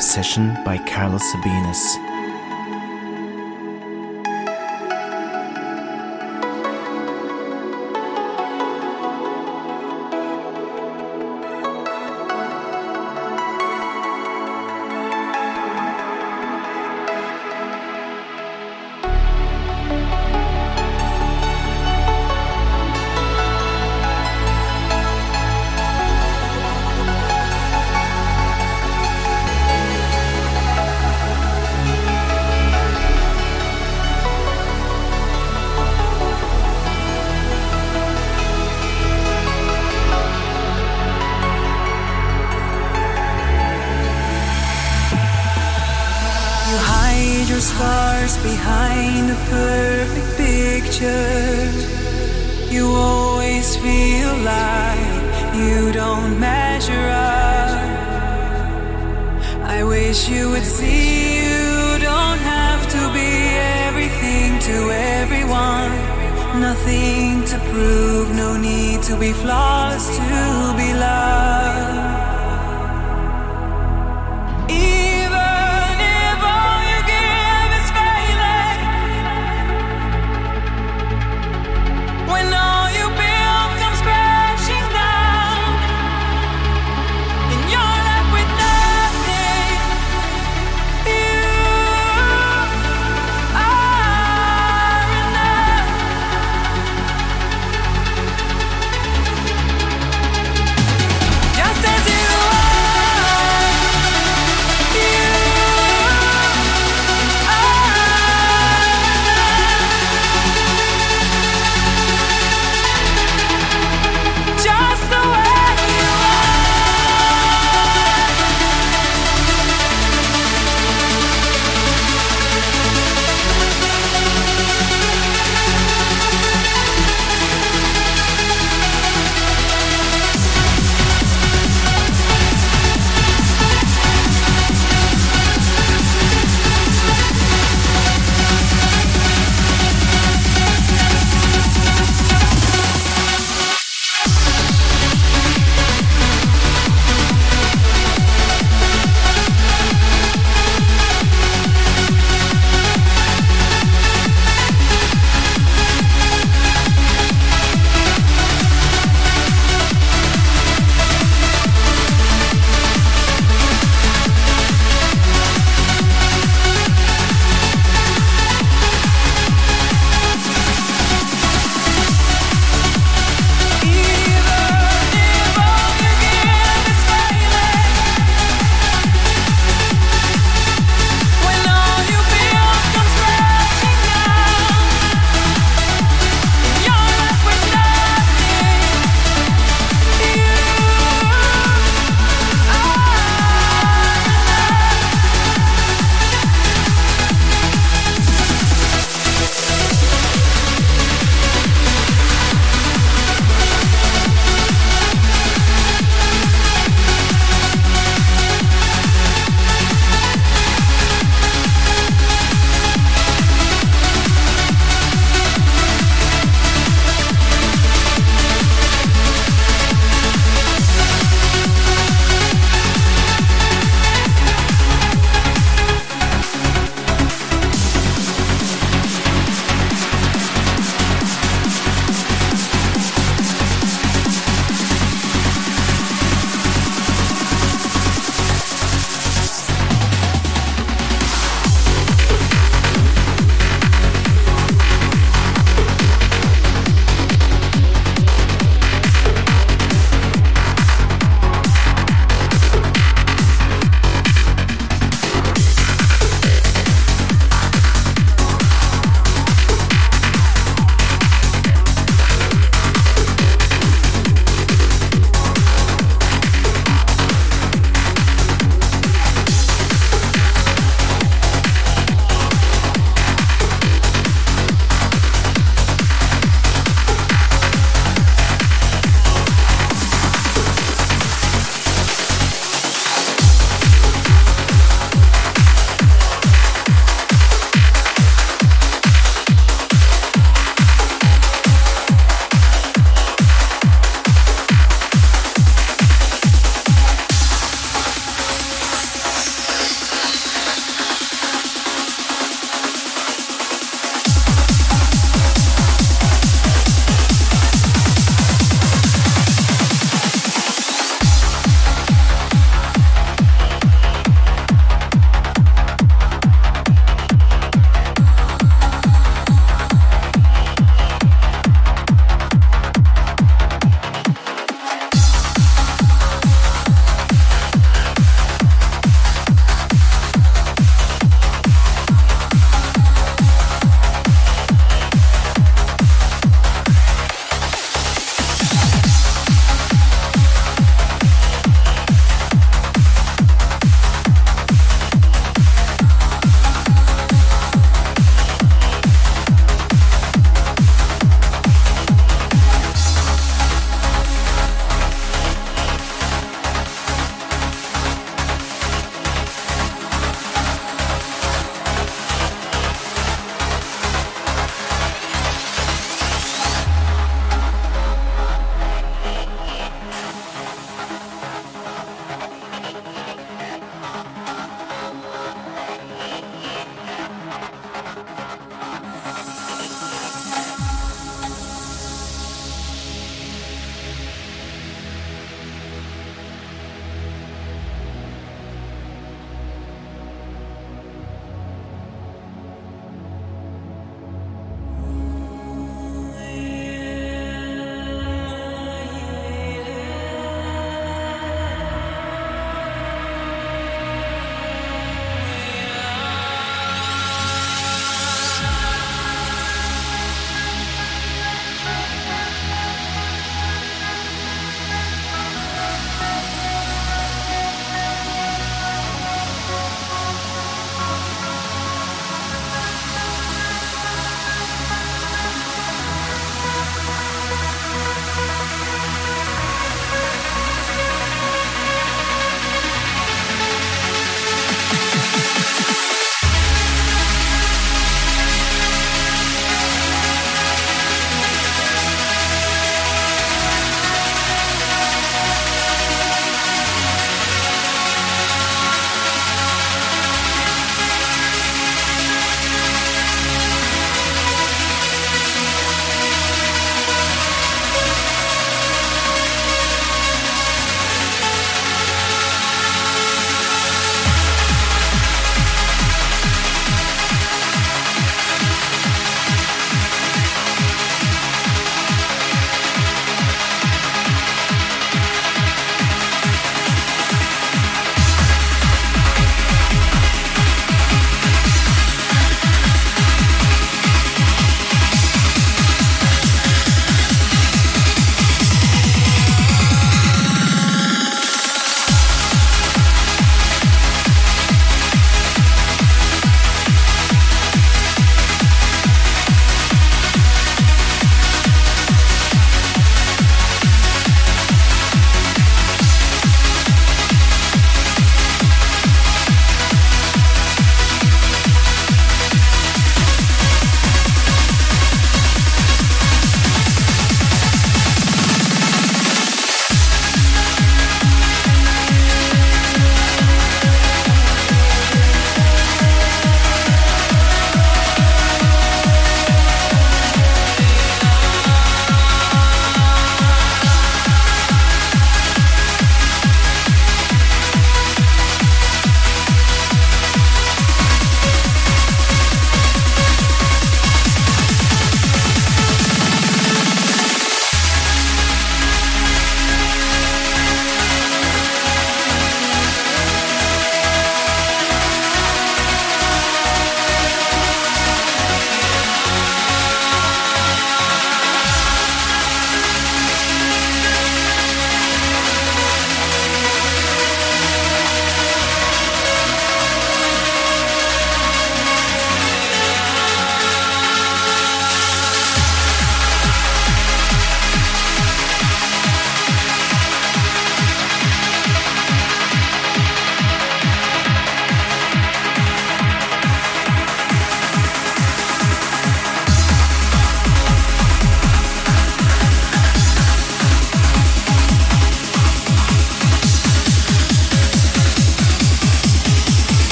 Session by Carlos Sabinas.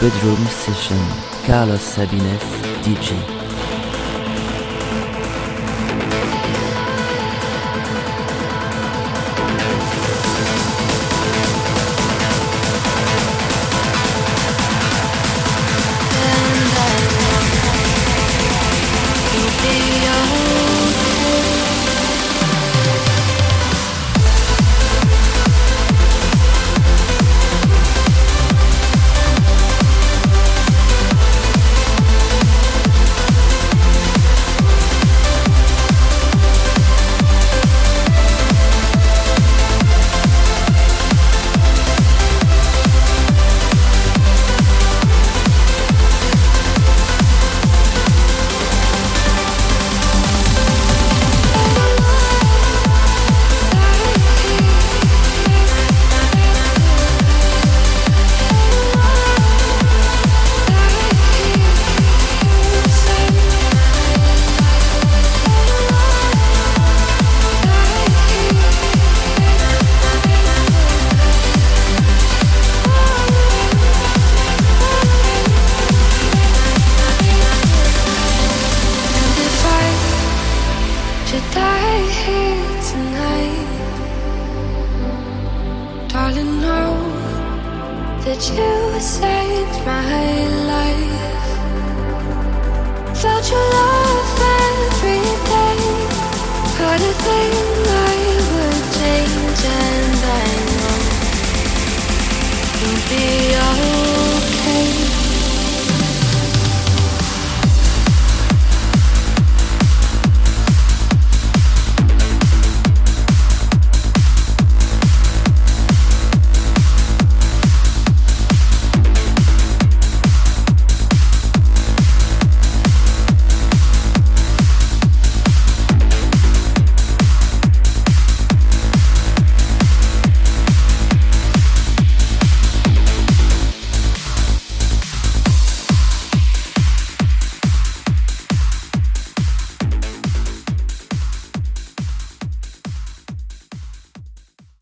Bedroom Session, Carlos Sabines, DJ.